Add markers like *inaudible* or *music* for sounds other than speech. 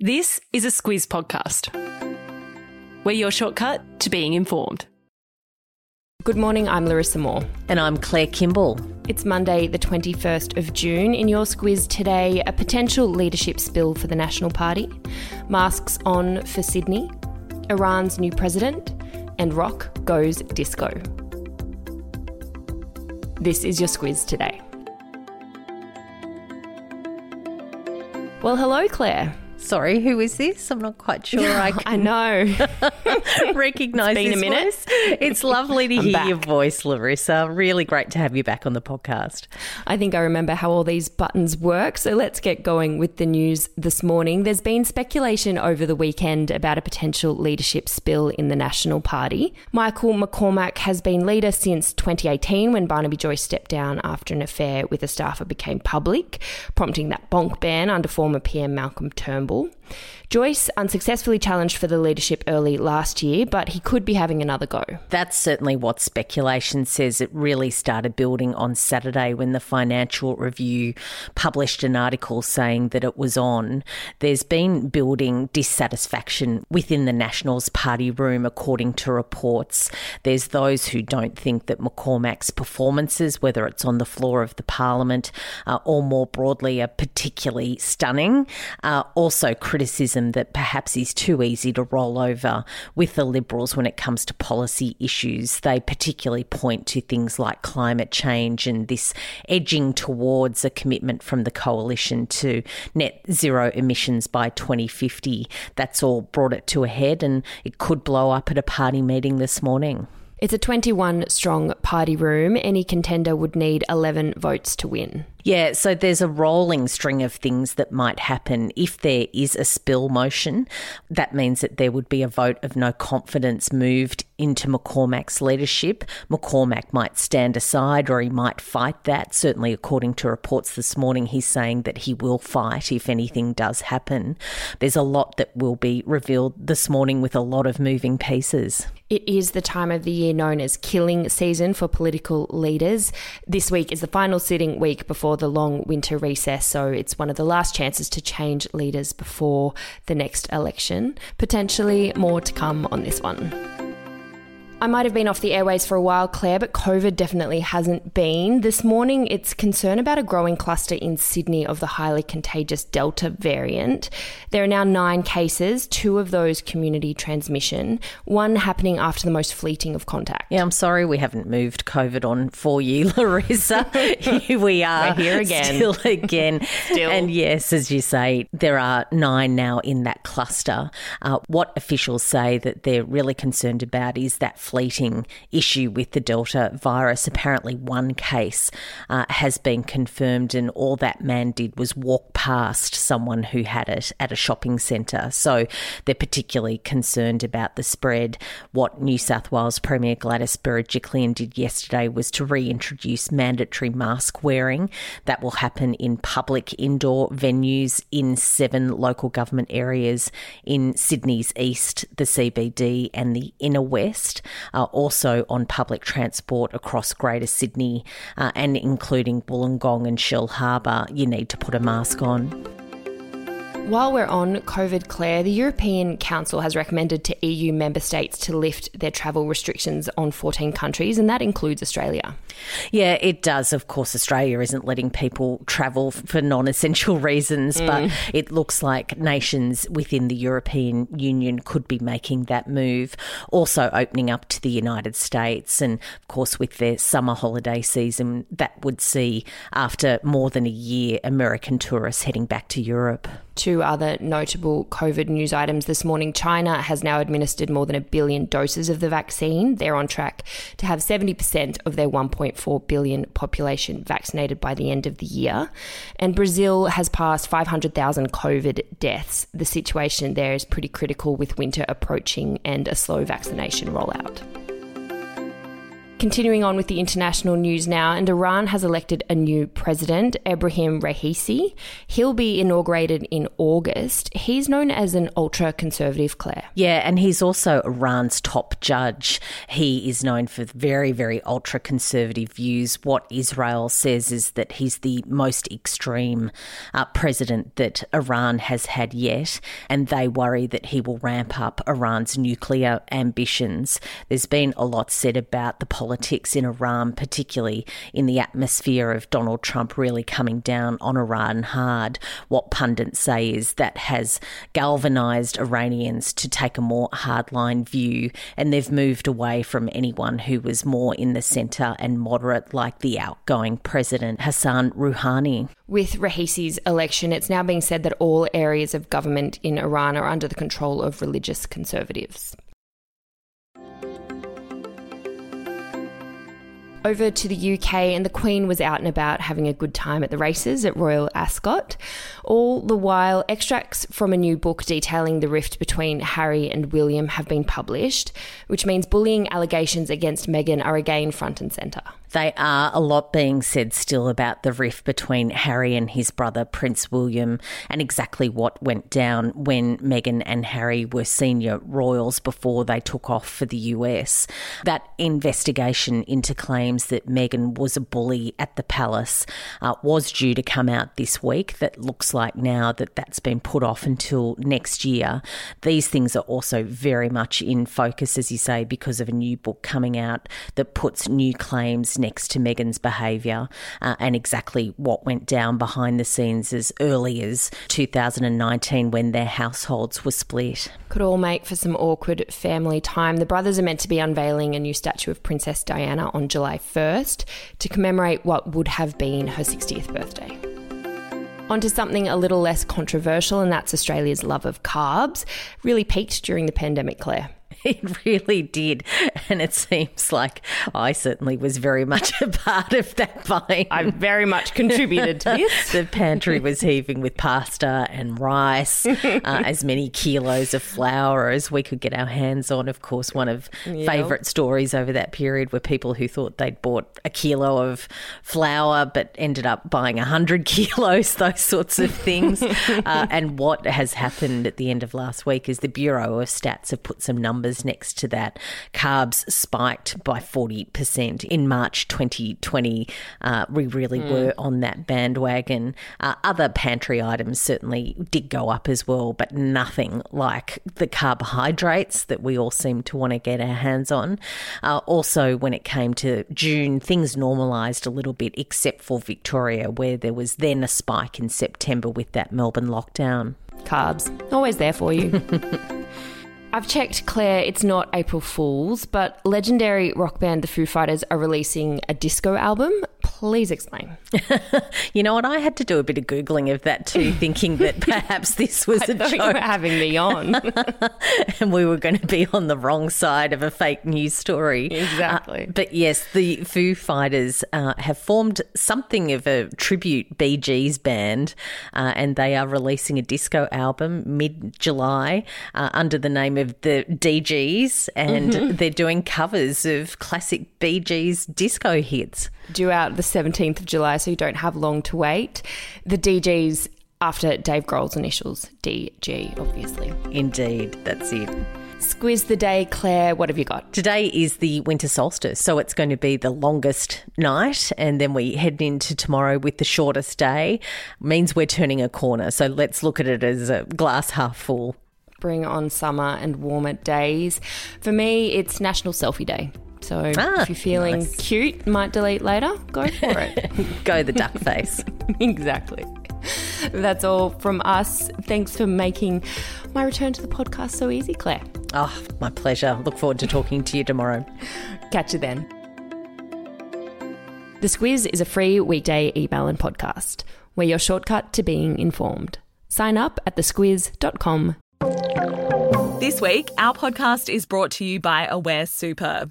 This is a Squiz podcast. We're your shortcut to being informed. Good morning, I'm Larissa Moore. And I'm Claire Kimball. It's Monday, the 21st of June. In your squiz today, a potential leadership spill for the National Party, masks on for Sydney, Iran's new president, and rock goes disco. This is your squiz today. Well, hello, Claire. Sorry, who is this? I'm not quite sure I *laughs* I know. *laughs* recognize It's been a minute. voice. It's lovely to hear back. your voice, Larissa. Really great to have you back on the podcast. I think I remember how all these buttons work. So let's get going with the news this morning. There's been speculation over the weekend about a potential leadership spill in the National Party. Michael McCormack has been leader since 2018 when Barnaby Joyce stepped down after an affair with a staffer became public, prompting that bonk ban under former PM Malcolm Turnbull. Campbell. Joyce unsuccessfully challenged for the leadership early last year, but he could be having another go. That's certainly what speculation says. It really started building on Saturday when the Financial Review published an article saying that it was on. There's been building dissatisfaction within the Nationals party room, according to reports. There's those who don't think that McCormack's performances, whether it's on the floor of the Parliament uh, or more broadly, are particularly stunning. Uh, also, criticism that perhaps is too easy to roll over with the Liberals when it comes to policy issues. They particularly point to things like climate change and this edging towards a commitment from the coalition to net zero emissions by 2050. That's all brought it to a head, and it could blow up at a party meeting this morning. It's a 21 strong party room. Any contender would need 11 votes to win. Yeah, so there's a rolling string of things that might happen. If there is a spill motion, that means that there would be a vote of no confidence moved into McCormack's leadership. McCormack might stand aside or he might fight that. Certainly, according to reports this morning, he's saying that he will fight if anything does happen. There's a lot that will be revealed this morning with a lot of moving pieces. It is the time of the year known as killing season for political leaders. This week is the final sitting week before the long winter recess, so it's one of the last chances to change leaders before the next election. Potentially more to come on this one. I might have been off the airways for a while, Claire, but COVID definitely hasn't been. This morning, it's concern about a growing cluster in Sydney of the highly contagious Delta variant. There are now nine cases, two of those community transmission, one happening after the most fleeting of contact. Yeah, I'm sorry we haven't moved COVID on for you, *laughs* Larissa. here *laughs* we are. We're here again. Still again. *laughs* Still. And yes, as you say, there are nine now in that cluster. Uh, what officials say that they're really concerned about is that fleeting issue with the Delta virus. Apparently, one case uh, has been confirmed, and all that man did was walk past someone who had it at a shopping centre. So they're particularly concerned about the spread. What New South Wales Premier Gladys Berejiklian did yesterday was to reintroduce mandatory mask wearing. That will happen in public indoor venues in seven local government areas in Sydney's east, the CBD, and the inner west. Uh, also on public transport across Greater Sydney uh, and including Wollongong and Shellharbour, you need to put a mask on. While we're on COVID, Claire, the European Council has recommended to EU member states to lift their travel restrictions on 14 countries, and that includes Australia. Yeah, it does. Of course, Australia isn't letting people travel for non essential *laughs* reasons, mm. but it looks like nations within the European Union could be making that move. Also, opening up to the United States. And of course, with their summer holiday season, that would see, after more than a year, American tourists heading back to Europe. Two other notable COVID news items this morning. China has now administered more than a billion doses of the vaccine. They're on track to have 70% of their 1.4 billion population vaccinated by the end of the year. And Brazil has passed 500,000 COVID deaths. The situation there is pretty critical with winter approaching and a slow vaccination rollout. Continuing on with the international news now, and Iran has elected a new president, Ebrahim Raisi. He'll be inaugurated in August. He's known as an ultra conservative, Claire. Yeah, and he's also Iran's top judge. He is known for very, very ultra conservative views. What Israel says is that he's the most extreme uh, president that Iran has had yet, and they worry that he will ramp up Iran's nuclear ambitions. There's been a lot said about the politics in Iran, particularly in the atmosphere of Donald Trump really coming down on Iran hard. What pundits say is that has galvanized Iranians to take a more hardline view, and they've moved away from anyone who was more in the centre and moderate, like the outgoing president Hassan Rouhani. With Raisi's election, it's now being said that all areas of government in Iran are under the control of religious conservatives. Over to the UK, and the Queen was out and about having a good time at the races at Royal Ascot. All the while, extracts from a new book detailing the rift between Harry and William have been published, which means bullying allegations against Meghan are again front and centre. They are a lot being said still about the rift between Harry and his brother Prince William and exactly what went down when Meghan and Harry were senior royals before they took off for the US. That investigation into claims that Meghan was a bully at the palace uh, was due to come out this week. That looks like now that that's been put off until next year. These things are also very much in focus, as you say, because of a new book coming out that puts new claims next to Meghan's behaviour uh, and exactly what went down behind the scenes as early as 2019 when their households were split. Could all make for some awkward family time. The brothers are meant to be unveiling a new statue of Princess Diana on July 1st to commemorate what would have been her 60th birthday. Onto something a little less controversial, and that's Australia's love of carbs. Really peaked during the pandemic, Claire. *laughs* It really did. And it seems like I certainly was very much a part of that buying. I very much contributed to this. *laughs* the pantry was heaving with pasta and rice, uh, *laughs* as many kilos of flour as we could get our hands on. Of course, one of yep. favourite stories over that period were people who thought they'd bought a kilo of flour but ended up buying 100 kilos, those sorts of things. uh, and what has happened at the end of last week is the Bureau of Stats have put some numbers numbers next to that. Carbs spiked by 40% in March 2020. Uh, we really mm. were on that bandwagon. Uh, other pantry items certainly did go up as well, but nothing like the carbohydrates that we all seem to want to get our hands on. Uh, also, when it came to June, things normalised a little bit, except for Victoria, where there was then a spike in September with that Melbourne lockdown. Carbs, always there for you. *laughs* I've checked, Claire, it's not April Fool's, but legendary rock band The Foo Fighters are releasing a disco album. Please explain. *laughs* you know what? I had to do a bit of Googling of that too, *laughs* thinking that perhaps this was a joke. You were having me on. *laughs* and we were going to be on the wrong side of a fake news story. Exactly. Uh, but yes, the Foo Fighters uh, have formed something of a tribute Bee Gees band, uh, and they are releasing a disco album mid July uh, under the name of the Dee Gees, and mm-hmm. they're doing covers of classic Bee Gees disco hits. Due out the 17th of July, so you don't have long to wait. The Dee Gees after Dave Grohl's initials, DG, obviously. Indeed, that's it. Squiz the day, Claire. What have you got? Today is the winter solstice, so it's going to be the longest night, and then we head into tomorrow with the shortest day. Means we're turning a corner, so let's look at it as a glass half full bring on summer and warmer days. For me, it's National Selfie Day. So ah, if you're feeling nice. cute, might delete later, go for it. *laughs* *laughs* go the duck face. exactly. That's all from us. Thanks for making my return to the podcast so easy, Claire. Oh, my pleasure. Look forward to talking to you tomorrow. Catch you then. The Squiz is a free weekday email and podcast. We're your shortcut to being informed. Sign up at thesquiz.com this week, our podcast is brought to you by Aware Super.